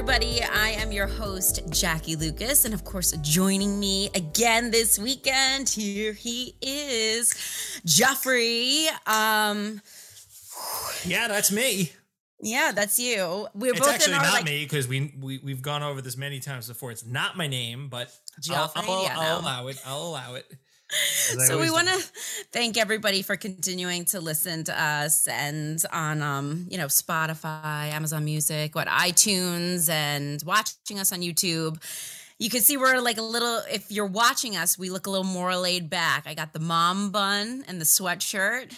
everybody. I am your host, Jackie Lucas. And of course, joining me again this weekend, here he is, Jeffrey. Um, yeah, that's me. Yeah, that's you. We're it's both actually our, not like, me because we, we we've gone over this many times before. It's not my name, but I'll, I'll, yeah, I'll no. allow it. I'll allow it. So we want to thank everybody for continuing to listen to us and on um you know Spotify, Amazon Music, what iTunes, and watching us on YouTube. You can see we're like a little. If you're watching us, we look a little more laid back. I got the mom bun and the sweatshirt,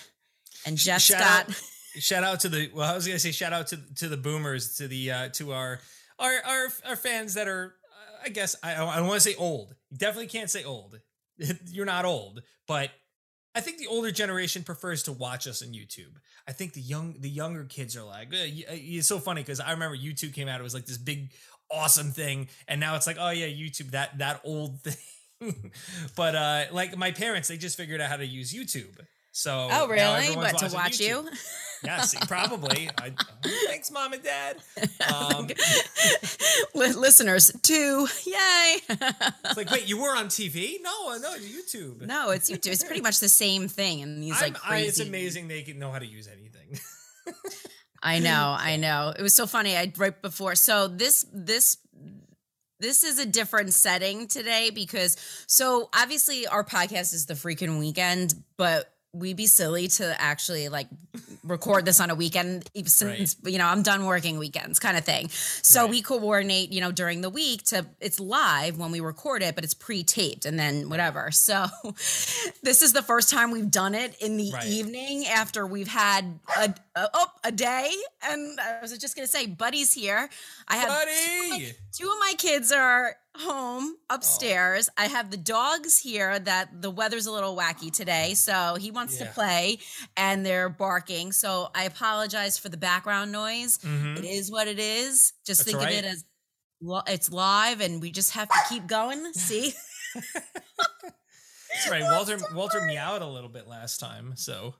and Jeff's shout got. Out, shout out to the. Well, I was gonna say shout out to to the boomers, to the uh to our our our, our fans that are. I guess I I want to say old. Definitely can't say old you're not old, but I think the older generation prefers to watch us on YouTube. I think the young the younger kids are like, it's so funny because I remember YouTube came out. It was like this big awesome thing, and now it's like, oh yeah, YouTube that that old thing. but uh like my parents, they just figured out how to use YouTube. So oh really? But to watch YouTube. you. Yeah, see, probably. I, oh, thanks, mom and dad. Um, listeners, two, yay! it's like, wait, you were on TV? No, no, YouTube. No, it's YouTube. It's pretty much the same thing, and these like crazy. I, it's amazing they can know how to use anything. I know, I know. It was so funny. I right before. So this this this is a different setting today because so obviously our podcast is the freaking weekend, but we be silly to actually like record this on a weekend since right. you know I'm done working weekends kind of thing. So right. we coordinate, you know, during the week to it's live when we record it, but it's pre-taped and then whatever. So this is the first time we've done it in the right. evening after we've had a, a oh, a day and I was just going to say buddy's here. I have two of, my, two of my kids are home upstairs. Oh. I have the dogs here that the weather's a little wacky today, so he wants yeah. to play and they're barking. So I apologize for the background noise. Mm-hmm. It is what it is. Just That's think right. of it as it's live and we just have to keep going. See? That's right. Walter Walter meowed a little bit last time, so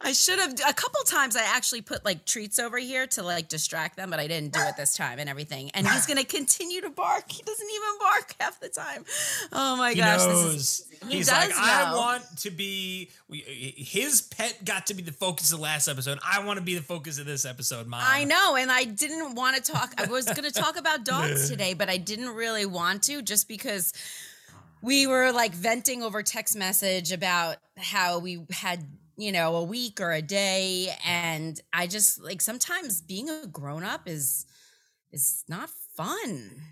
I should have a couple times I actually put like treats over here to like distract them, but I didn't do it this time and everything. And he's gonna continue to bark. He doesn't even bark half the time. Oh my he gosh. Knows. he he's like, know. I want to be his pet got to be the focus of the last episode. I want to be the focus of this episode, mom. I know, and I didn't want to talk. I was gonna talk about dogs today, but I didn't really want to just because we were like venting over text message about how we had you know, a week or a day. And I just like sometimes being a grown up is is not fun.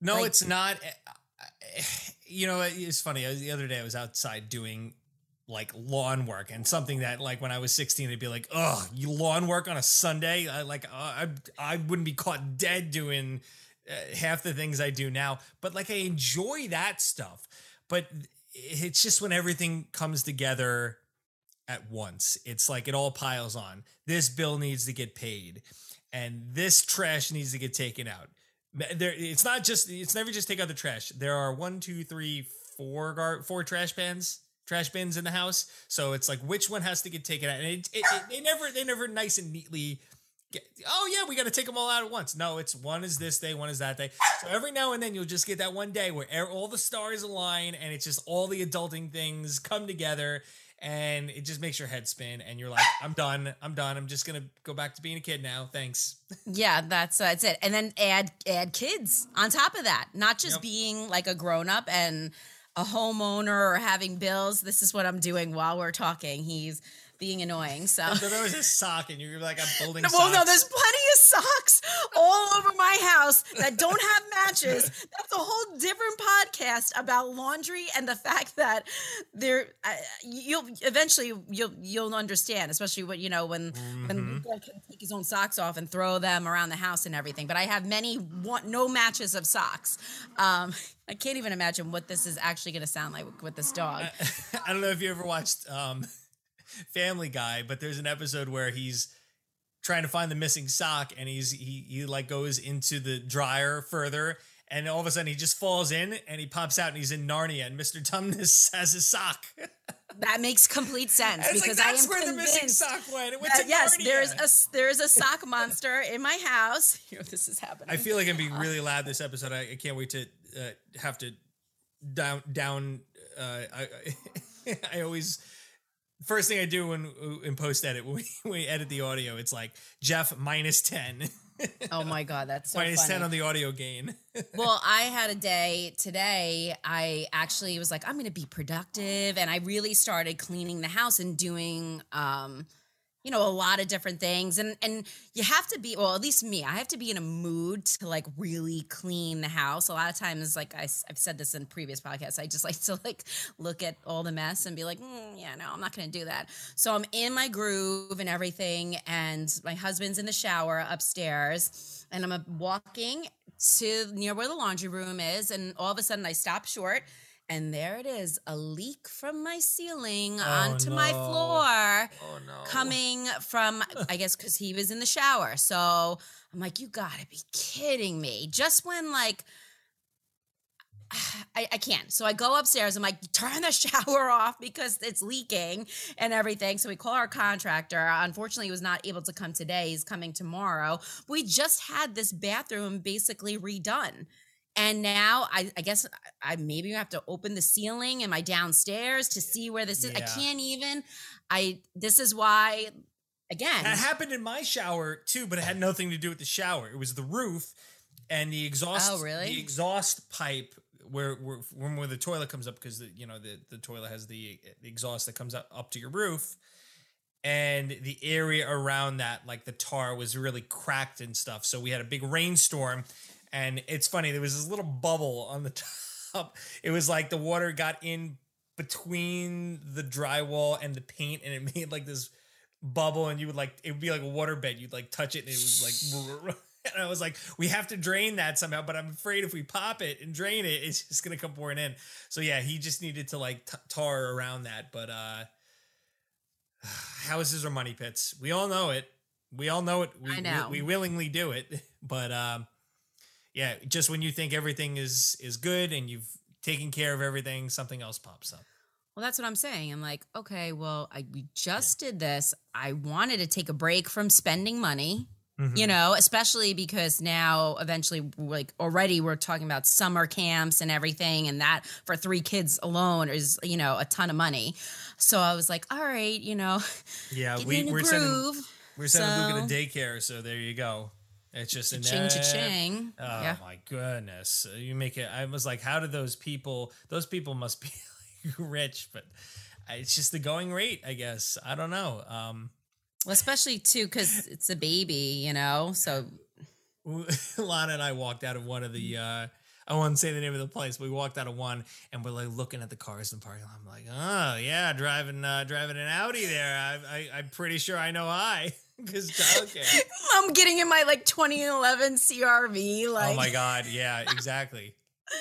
No, like, it's not. Eh, you know, it's funny. The other day I was outside doing like lawn work and something that like when I was 16 they'd be like, "Oh, you lawn work on a Sunday?" I like uh, I I wouldn't be caught dead doing uh, half the things I do now, but like I enjoy that stuff. But it's just when everything comes together at once. It's like it all piles on. This bill needs to get paid, and this trash needs to get taken out. There, it's not just. It's never just take out the trash. There are one, two, three, four gar- four trash bins, trash bins in the house. So it's like which one has to get taken out, and it, it, it they never they never nice and neatly. Get, oh yeah, we got to take them all out at once. No, it's one is this day, one is that day. So every now and then you'll just get that one day where all the stars align and it's just all the adulting things come together and it just makes your head spin and you're like i'm done. I'm done. I'm just gonna go back to being a kid now. Thanks. Yeah that's that's it. And then add add kids on top of that. Not just yep. being like a grown-up and a homeowner or having bills. This is what i'm doing while we're talking. He's being annoying. So there was a sock, and you're like, I'm building. well, socks. no, there's plenty of socks all over my house that don't have matches. That's a whole different podcast about laundry and the fact that there, uh, you'll eventually you'll you'll understand, especially what you know when mm-hmm. when can take his own socks off and throw them around the house and everything. But I have many want no matches of socks. Um, I can't even imagine what this is actually going to sound like with this dog. I don't know if you ever watched. Um, Family Guy, but there's an episode where he's trying to find the missing sock and he's he he like goes into the dryer further and all of a sudden he just falls in and he pops out and he's in Narnia and Mr. Tumnus has his sock. That makes complete sense because like, I am where convinced. the missing sock went. It went that, to yes, Narnia. there's a there's a sock monster in my house. You know, this is happening. I feel like I'm being really loud this episode. I, I can't wait to uh, have to down down. Uh, I I always first thing I do when in post edit when we, when we edit the audio, it's like Jeff minus ten. oh my god, that's so minus funny. ten on the audio gain. well, I had a day today. I actually was like, I'm going to be productive, and I really started cleaning the house and doing, um, you know, a lot of different things. And and you have to be, well, at least me, I have to be in a mood to like really clean the house. A lot of times, like I, have said this in previous podcasts, I just like to like look at all the mess and be like, mm, yeah, no, I'm not going to do that. So I'm in my groove and everything, and my husband's in the shower upstairs, and I'm walking to near where the laundry room is, and all of a sudden I stop short. And there it is, a leak from my ceiling Oh, onto my floor Oh no! Coming from I guess because he was in the shower. So I'm like, you gotta be kidding me. Just when like I, I can't. So I go upstairs. I'm like, turn the shower off because it's leaking and everything. So we call our contractor. Unfortunately, he was not able to come today. He's coming tomorrow. We just had this bathroom basically redone. And now I, I guess I maybe have to open the ceiling in my downstairs to see where this is. I can't even. I this is why again. That happened in my shower too, but it had nothing to do with the shower. It was the roof and the exhaust. Oh, really? The exhaust pipe where where when where the toilet comes up because the you know the the toilet has the, the exhaust that comes up up to your roof, and the area around that like the tar was really cracked and stuff. So we had a big rainstorm, and it's funny there was this little bubble on the top. It was like the water got in between the drywall and the paint, and it made like this bubble and you would like it would be like a water bed. You'd like touch it and it was like and I was like we have to drain that somehow but I'm afraid if we pop it and drain it it's just gonna come pouring in. So yeah he just needed to like t- tar around that but uh houses are money pits we all know it. We all know it. We, I know. we, we willingly do it but um yeah just when you think everything is is good and you've taken care of everything something else pops up Well, that's what I'm saying. I'm like, okay, well, I we just did this. I wanted to take a break from spending money, Mhm. you know, especially because now eventually like already we're talking about summer camps and everything and that for three kids alone is, you know, a ton of money. So I was like, all right, you know, yeah we, in a we're sending. We're sending So- to daycare, so there you go. It's just in Ching there. ching. Oh yeah. my goodness! You make it. I was like, how did those people? Those people must be like rich, but it's just the going rate, I guess. I don't know. Um, Well, especially too because it's a baby, you know. So Lana and I walked out of one of the. Uh, I won't say the name of the place. But we walked out of one, and we're like looking at the cars in the parking lot. I'm like, oh yeah, driving uh, driving an Audi there. I, I I'm pretty sure I know I because childcare. I'm getting in my like 2011 CRV. Like, oh my god, yeah, exactly.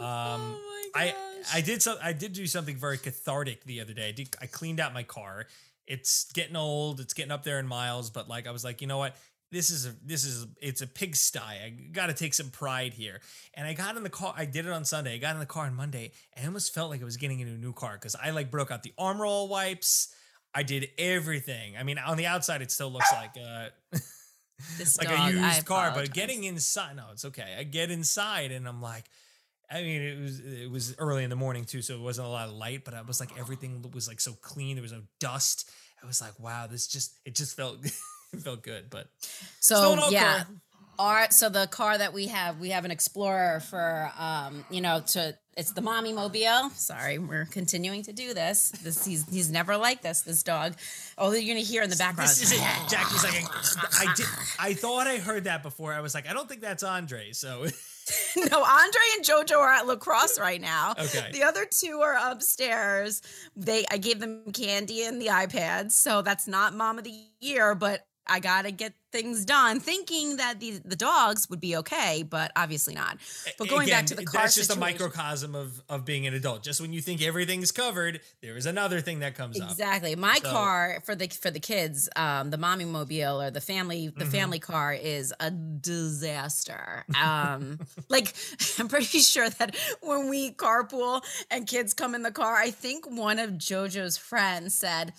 Um, oh my I gosh. I did so I did do something very cathartic the other day. I, did, I cleaned out my car. It's getting old. It's getting up there in miles, but like I was like, you know what? This is a this is it's a pigsty. I got to take some pride here. And I got in the car. I did it on Sunday. I got in the car on Monday, and I almost felt like I was getting into a new car because I like broke out the Armor All wipes. I did everything. I mean, on the outside, it still looks like uh, This like dog, a used car, but getting inside, no, it's okay. I get inside and I'm like, I mean, it was it was early in the morning too, so it wasn't a lot of light, but I was like, everything was like so clean. There was no dust. I was like, wow, this just it just felt it felt good. But So Still an old yeah, car. Our so the car that we have, we have an Explorer for um, you know, to it's the mommy mobile. Sorry, we're continuing to do this. This he's he's never like this. This dog. Oh, you're gonna hear in the background. this is it. Jackie's like, I, I did. I thought I heard that before. I was like, I don't think that's Andre. So no, Andre and Jojo are at lacrosse right now. Okay. The other two are upstairs. They I gave them candy and the iPads, so that's not mom of the year, but I gotta get things done, thinking that the the dogs would be okay, but obviously not. But going Again, back to the car that's just situation, a microcosm of of being an adult. Just when you think everything's covered, there is another thing that comes up. Exactly. My So- car for the for the kids, um, the mommy mobile or the family the Mhm. family car is a disaster. Um, like I'm pretty sure that when we carpool and kids come in the car, I think one of JoJo's friends said.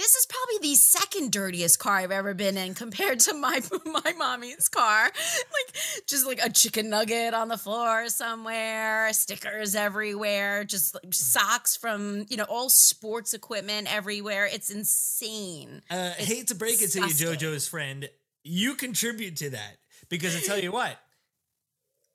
This is probably the second dirtiest car I've ever been in compared to my my mommy's car. Like just like a chicken nugget on the floor somewhere, stickers everywhere, just like socks from, you know, all sports equipment everywhere. It's insane. Uh, It's hate to break it to you. JoJo's friend, you contribute to that because I tell you what,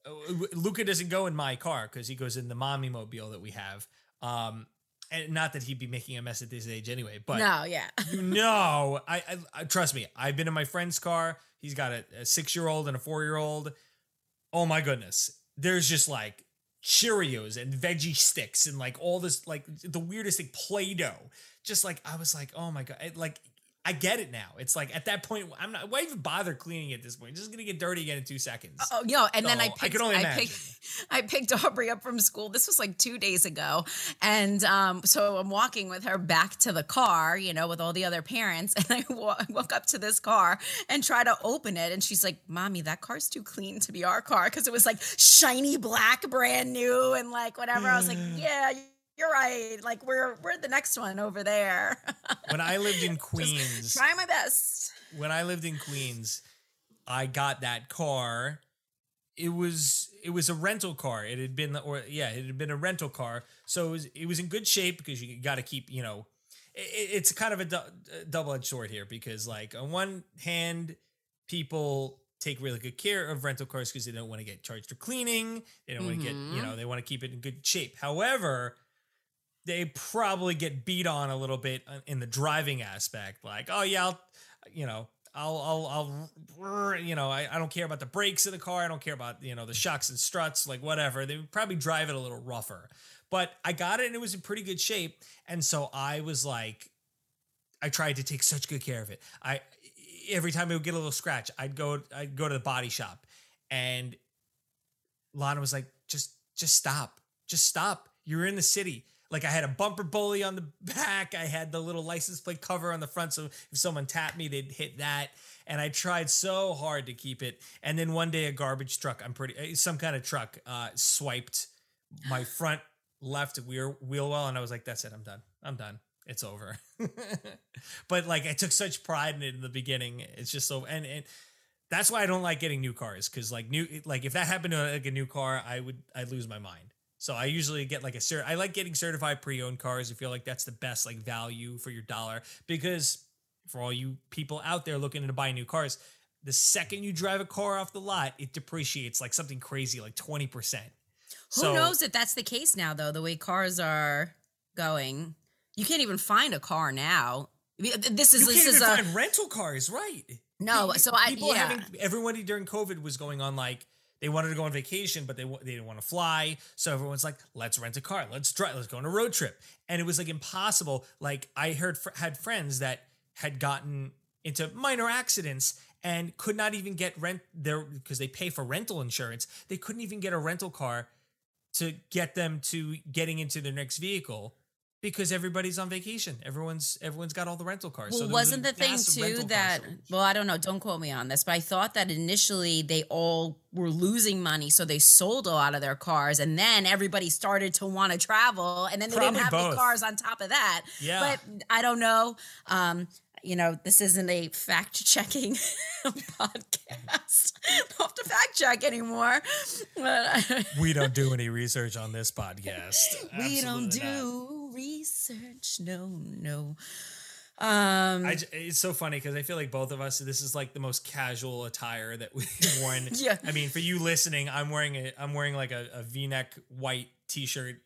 uh, Luca doesn't go in my car because he goes in the mommy mobile that we have. Um, and not that he'd be making a mess at this age anyway, but no, yeah. you know, I, I, I trust me. I've been in my friend's car. He's got a, a six year old and a four year old. Oh my goodness, there's just like Cheerios and veggie sticks and like all this like the weirdest thing, Play Doh. Just like I was like, oh my god, it, like. I get it now. It's like at that point, I'm not. Why even bother cleaning at this point? It's just gonna get dirty again in two seconds. Oh, yo, and then I So, I picked, only I picked, I picked Aubrey up from school. This was like two days ago, and um, so I'm walking with her back to the car, you know, with all the other parents, and I wa- walk up to this car and try to open it, and she's like, "Mommy, that car's too clean to be our car," because it was like shiny black, brand new, and like whatever. I was like, "Yeah." You're right. Like we're we're the next one over there. When I lived in Queens, Try my best. when I lived in Queens, I got that car. It was it was a rental car. It had been or yeah, it had been a rental car. So it was it was in good shape because you got to keep you know. It, it's kind of a, du- double edged sword here because like on one hand, people take really good care of rental cars because they don't want to get charged for cleaning. They don't want to get you Mhm. know they want to keep it in good shape. However, they probably get beat on a little bit uh, in the driving aspect. Like, oh yeah, I'll, you know, I'll, I'll, I'll, you know, I, I don't care about the brakes of the car. I don't care about you know the shocks and struts, like whatever. They probably drive it a little rougher. But I got it and it was in pretty good shape. And so I was like, I tried to take such good care of it. I every time it would get a little scratch, I'd go, I'd go to the body shop, and Lana was like, just, just stop, just stop. You're in the city. Like I had a bumper bully on the back. I had the little license plate cover on the front. So if someone tapped me, they'd hit that. And I tried so hard to keep it. And then one day a garbage truck, I'm pretty, uh, some kind of truck, uh, swiped my front left wheel, wheel well. And I was like, that's it. I'm done. I'm done. It's over. but like I took such pride in it in the beginning. It's just so, and, and that's why I don't like getting new cars. Cause like new, like if that happened to like a new car, I would, I'd lose my mind. So I usually get like a cert. I like getting certified pre-owned cars. I feel like that's the best like value for your dollar because for all you people out there looking to buy new cars, the second you drive a car off the lot, it depreciates like something crazy, like twenty percent. Who knows if that's the case now, though, the way cars are going? You can't even find a car now. This is this is a rental cars, right? no. Pe- So I people yeah. having everybody during COVID was going on like they wanted to go on vacation, but they they didn't want to fly. So everyone's like, let's rent a car, let's drive, let's go on a road trip, and it was like impossible. Like I heard had friends that had gotten into minor accidents and could not even get rent there because they pay for rental insurance. They couldn't even get a rental car to get them to getting into their next vehicle because everybody's on vacation. Everyone's everyone's got all the rental cars. Well, so was wasn't the thing too that well, I don't know, don't quote me on this, but I thought that initially they all were losing money, so they sold a lot of their cars, and then everybody started to want to travel, and then they Probably didn't have both. the cars on top of that. Yeah. But I don't know. Um, you know, this isn't a fact checking podcast. don't have to fact check anymore. We don't do any research on this podcast. we don't do. not. Research. No, no. Um, I it's so funny because I feel like both of us. This is like the most casual attire that we've worn. Yeah. I mean, for you listening, I'm wearing a I'm wearing like a, a V-neck white T-shirt,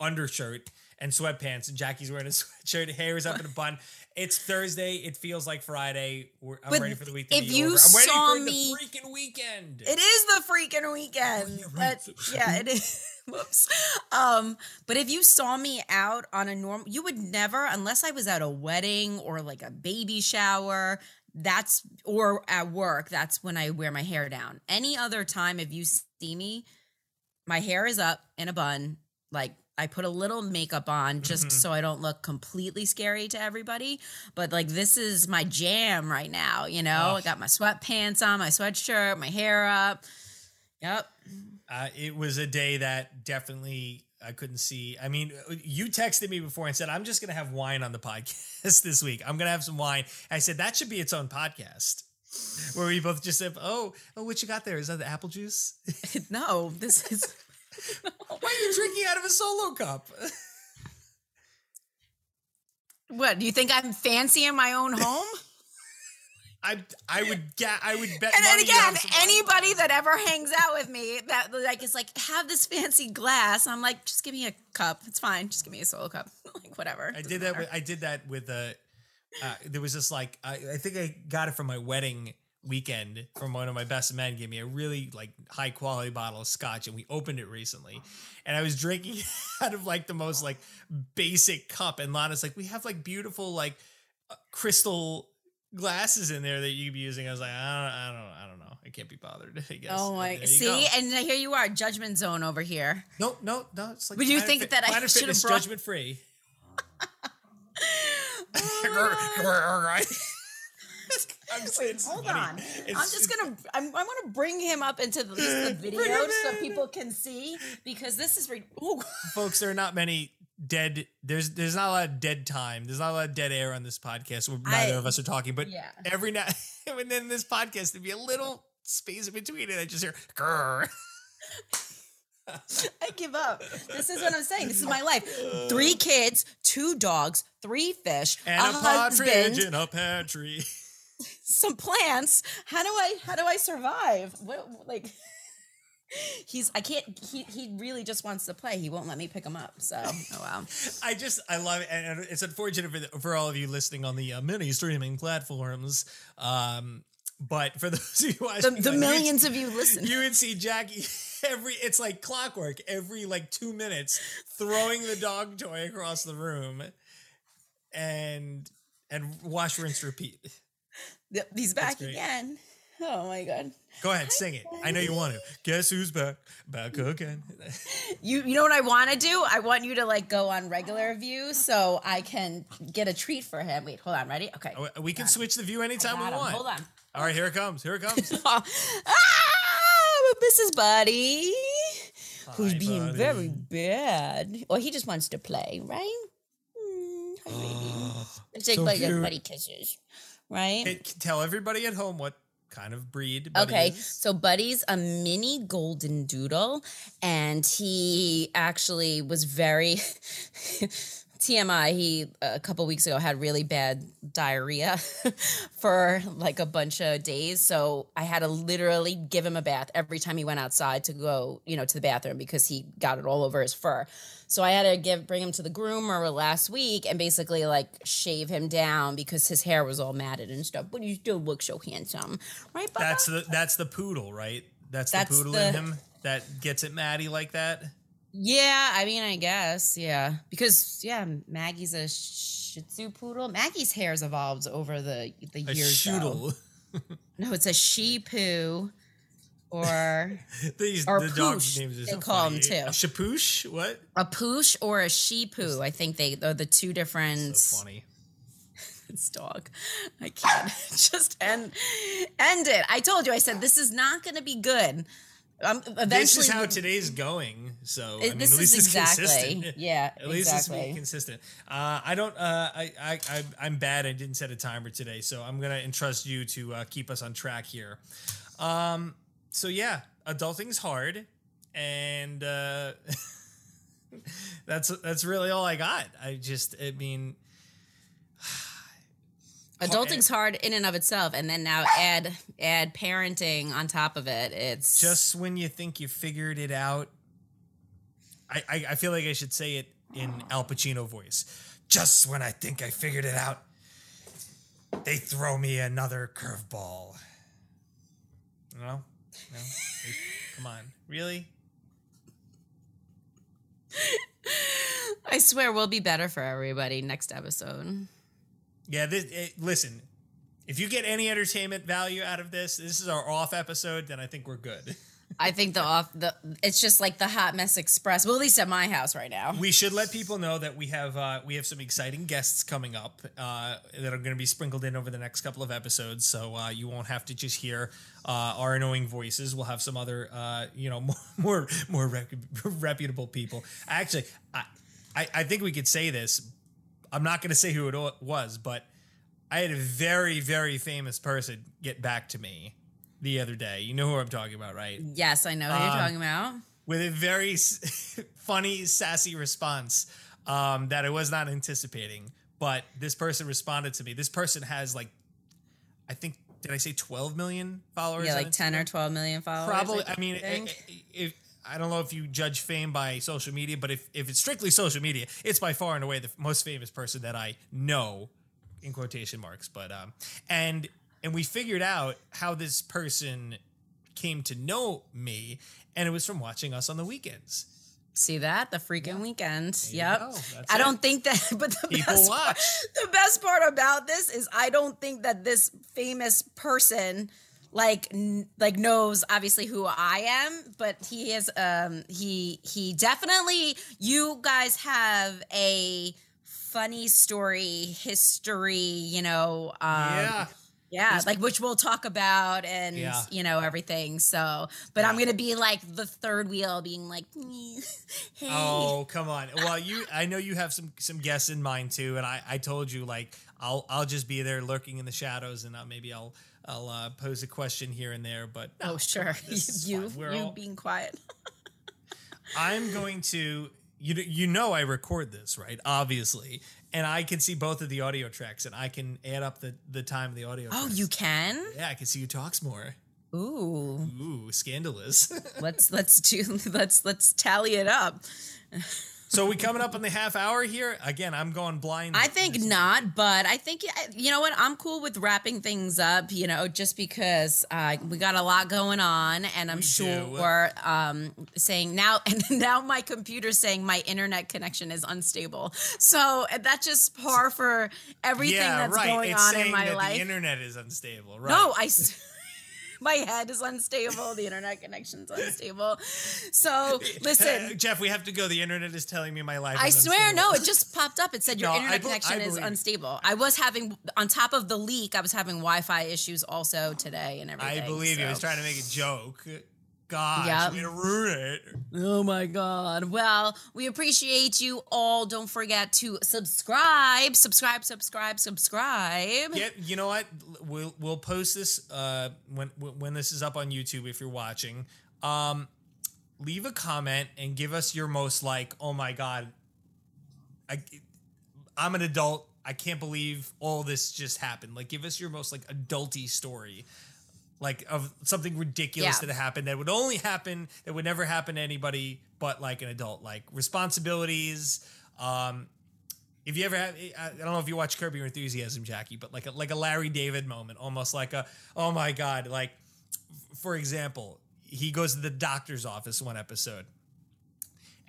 undershirt, and sweatpants. And Jackie's wearing a sweatshirt. Hair is up in a bun. It's Thursday. It feels like Friday. We're, I'm But ready for the week if you over. I'm ready saw for me- the freaking weekend. It is the freaking weekend. Oh, yeah, right. But yeah, it is. Whoops. Um, but if you saw me out on a normal, you would never, unless I was at a wedding or like a baby shower, that's or at work, that's when I wear my hair down. Any other time, if you see me, my hair is up in a bun, like I put a little makeup on just Mhm. so I don't look completely scary to everybody. But like this is my jam right now, you know. I got my sweatpants on, my sweatshirt, my hair up. Yep. Uh, it was a day that definitely I couldn't see. I mean, you texted me before and said, I'm just going to have wine on the podcast this week. I'm going to have some wine. I said, that should be its own podcast where we both just said, oh, oh, what you got there? Is that the apple juice? no, this is Why are you drinking out of a solo cup? what? Do you think I'm fancy in my own home? I I would ga- I would bet. And then again, anybody that ever hangs out with me that like is like, have this fancy glass. I'm like, just give me a cup. It's fine. Just give me a solo cup. like whatever. I did that. matter. With, I did that with uh, uh There was this like I, I think I got it from my wedding weekend from one of my best men. Gave me a really like high quality bottle of scotch, and we opened it recently. And I was drinking out of like the most like basic cup, and Lana's like, "We have like beautiful like uh, crystal." glasses in there that you'd be using i was like i don't i don't i don't know i can't be bothered i guess Oh my! See, go. and here you are, judgment zone over here. no no no it's like Would you think Fit- that I should have brought- judgment free I'm saying it's Hold funny. on. It's- I'm just gonna. I'm, I want to bring him up into the, the video so people can see because this is. Re- Ooh. folks there are not many dead there's there's not a lot of dead time there's not a lot of dead air on this podcast where neither I- of us are talking but yeah. every now and then this podcast there'd be a little space in between and i just hear grrr. I give up. This is what I'm saying. This is my life. Three kids, two dogs, three fish, and a, husband, partridge in a pantry some plants. How do I? How do I survive? What like? He's. I can't. He. He really just wants to play. He won't let me pick him up. So. Oh wow. I just I love it, and it's unfortunate for, the, for all of you listening on the uh, many streaming platforms. Um, but for those of you watching, the on millions of you listening, you would see Jackie every. It's like clockwork. Every like two minutes, throwing the dog toy across the room, and and wash, rinse, repeat. Yep, He's back again. Oh my god. Go ahead, sing it. I know you want to. Guess who's back? Back again. You you know what I want to do? I want you to like go on regular view so I can get a treat for him. Wait, hold on. Ready? Okay. Oh, We can switch the view anytime we him. want. Hold on. All right, here it comes. Here it comes. ah, Mrs. Buddy, who's being buddy. very bad. Or he just wants to play, right? Mm, hi, baby. Let's take so like a buddy kisses, right? Hey, tell everybody at home what kind of breed. Buddy Okay, is. so Buddy's a mini golden doodle, and he actually was very TMI. He uh, a couple weeks ago had really bad diarrhea for like a bunch of days, so I had to literally give him a bath every time he went outside to go, you know, to the bathroom because he got it all over his fur. So I had to give bring him to the groomer last week and basically like shave him down because his hair was all matted and stuff. But he still looks so handsome, right? Bubba? That's the that's the poodle, right? That's, That's the poodle the- in him that gets it Maddie like that. Yeah, I mean, I guess, yeah, because yeah, Maggie's a Shih Tzu poodle. Maggie's hair's evolved over the the A years. shoodle. No, it's a she poo, or These Or the dog poosh, names are they so call funny. too. A Shapoosh? What? a poosh or a she poo. I think they are the two different. So funny. It's dog. I can't just end end it. I told you. I said this is not going to be good. Um, eventually, This is how today's going. So I mean, this at least is it's exactly. consistent. Yeah, At least it's being consistent. Uh, I don't. Uh, I, I, I, I'm bad. I didn't set a timer today, so I'm gonna entrust you to uh, keep us on track here. Um. So yeah, adulting's hard, and uh, that's that's really all I got. I just. I mean. Adulting's hard in and of itself, and then now add add parenting on top of it. It's just when you think you figured it out I, I i feel like i should say it in al pacino voice. Just when i think i figured it out they throw me another curveball. No no come on. Really? I swear we'll be better for everybody next episode. Yeah this it, listen if you get any entertainment value out of this, this is our off episode, then I think we're good. I think the off the it's just like the hot mess express. Well, at least at my house right now. We should let people know that we have uh, we have some exciting guests coming up uh, that are going to be sprinkled in over the next couple of episodes. So uh, you won't have to just hear uh, our annoying voices. We'll have some other uh, you know more more more rep- reputable people. Actually, I, I I think we could say this. I'm not going to say who it was, but I had a very very famous person get back to me the other day. You know who I'm talking about, right? Yes, I know who um, you're talking about. With a very funny, sassy response um, that I was not anticipating. But this person responded to me. This person has like, I think, did I say 12 million followers? Yeah, like 10 or 12 million followers. Probably. I, I mean, if, I don't know if you judge fame by social media, but if, if it's strictly social media, it's by far and away the most famous person that I know, in quotation marks. But um, and and we figured out how this person came to know me, and it was from watching us on the weekends. See that the freaking yeah. weekend. Yep. I don't think that, but the People best watch. Part, the best part about this is I don't think that this famous person like n- like knows obviously who I am, but he is um he he definitely you guys have a funny story history, you know, um yeah yeah, like which we'll talk about and yeah. you know everything. So, but yeah. I'm gonna be like the third wheel, being like, hey. Oh, come on. Well, you, I know you have some some guests in mind too, and I I told you like I'll I'll just be there lurking in the shadows, and uh, maybe I'll I'll uh, pose a question here and there. But no, oh, sure, you you all, being quiet. I'm going to you you know I record this right, obviously, and I can see both of the audio tracks, and I can add up the the time of the audio. Oh, tracks. you can? Yeah, I can see who talks more. Ooh, ooh, scandalous. let's let's do let's let's tally it up. So we coming up on the half hour here? Again, I'm going blind. I think not, but I think you know what? I'm cool with wrapping things up. You know, just because uh, we got a lot going on, and I'm we sure um, saying now, and now my computer's saying my internet connection is unstable. So that's just par for everything yeah, that's right. going it's on in my life. The internet is unstable, right? No, I my head is unstable. The internet connection's unstable. So listen, Jeff, we have to go. The internet is telling me my life. I swear, no, it just popped up. It said your no, internet be- connection is unstable. I was having on top of the leak, I was having Wi-Fi issues also today and everything. I believe so. you. I was trying to make a joke gosh, yep. I'm gonna ruin it. Oh my god. Well, we appreciate you all. Don't forget to subscribe, subscribe, subscribe, subscribe. Yeah, you know what? We'll we'll post this uh when when this is up on YouTube if you're watching. Um leave a comment and give us your most like, oh my god. I I'm an adult. I can't believe all this just happened. Like give us your most like adulty story like of something ridiculous yeah. that happened that would only happen that would never happen to anybody but like an adult like responsibilities um if you ever have i don't know if you watch curb your enthusiasm jackie but like a like a larry david moment almost like a oh my god like for example he goes to the doctor's office one episode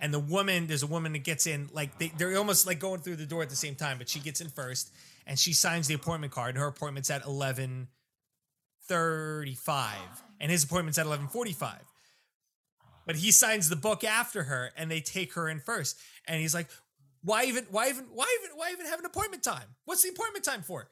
and the woman there's a woman that gets in like they, they're almost like going through the door at the same time but she gets in first and she signs the appointment card and her appointment's at 11 35 and his appointment's at 11:45. But he signs the book after her and they take her in first. And he's like, "Why even why even why even why even have an appointment time? What's the appointment time for?"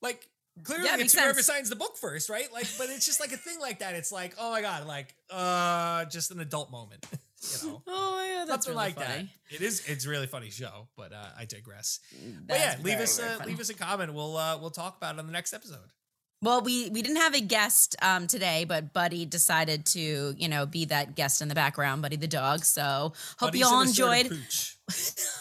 Like clearly yeah, it's whoever signs the book first, right? Like but it's just like a thing like that. It's like, "Oh my god, like uh just an adult moment." you know. Oh yeah, that's something really like funny. that. It is. It's a really funny show, but uh, I digress. That's but yeah, leave us a, leave us a comment. We'll uh, we'll talk about it on the next episode. Well, we we didn't have a guest um, today, but Buddy decided to, you know, be that guest in the background, Buddy the dog. So hope Buddy's you all enjoyed.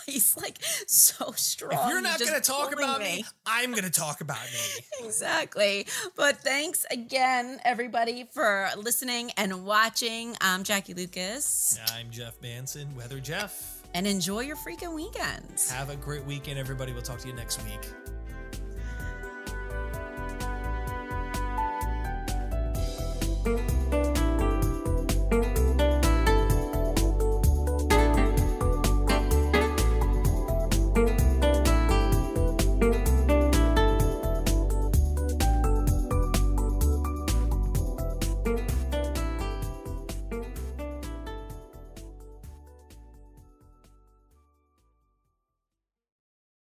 He's like so strong. If you're not going to talk about me, me I'm going to talk about me. exactly. But thanks again, everybody, for listening and watching. I'm Jackie Lucas. I'm Jeff Manson, Weather Jeff. And enjoy your freaking weekend. Have a great weekend, everybody. We'll talk to you next week.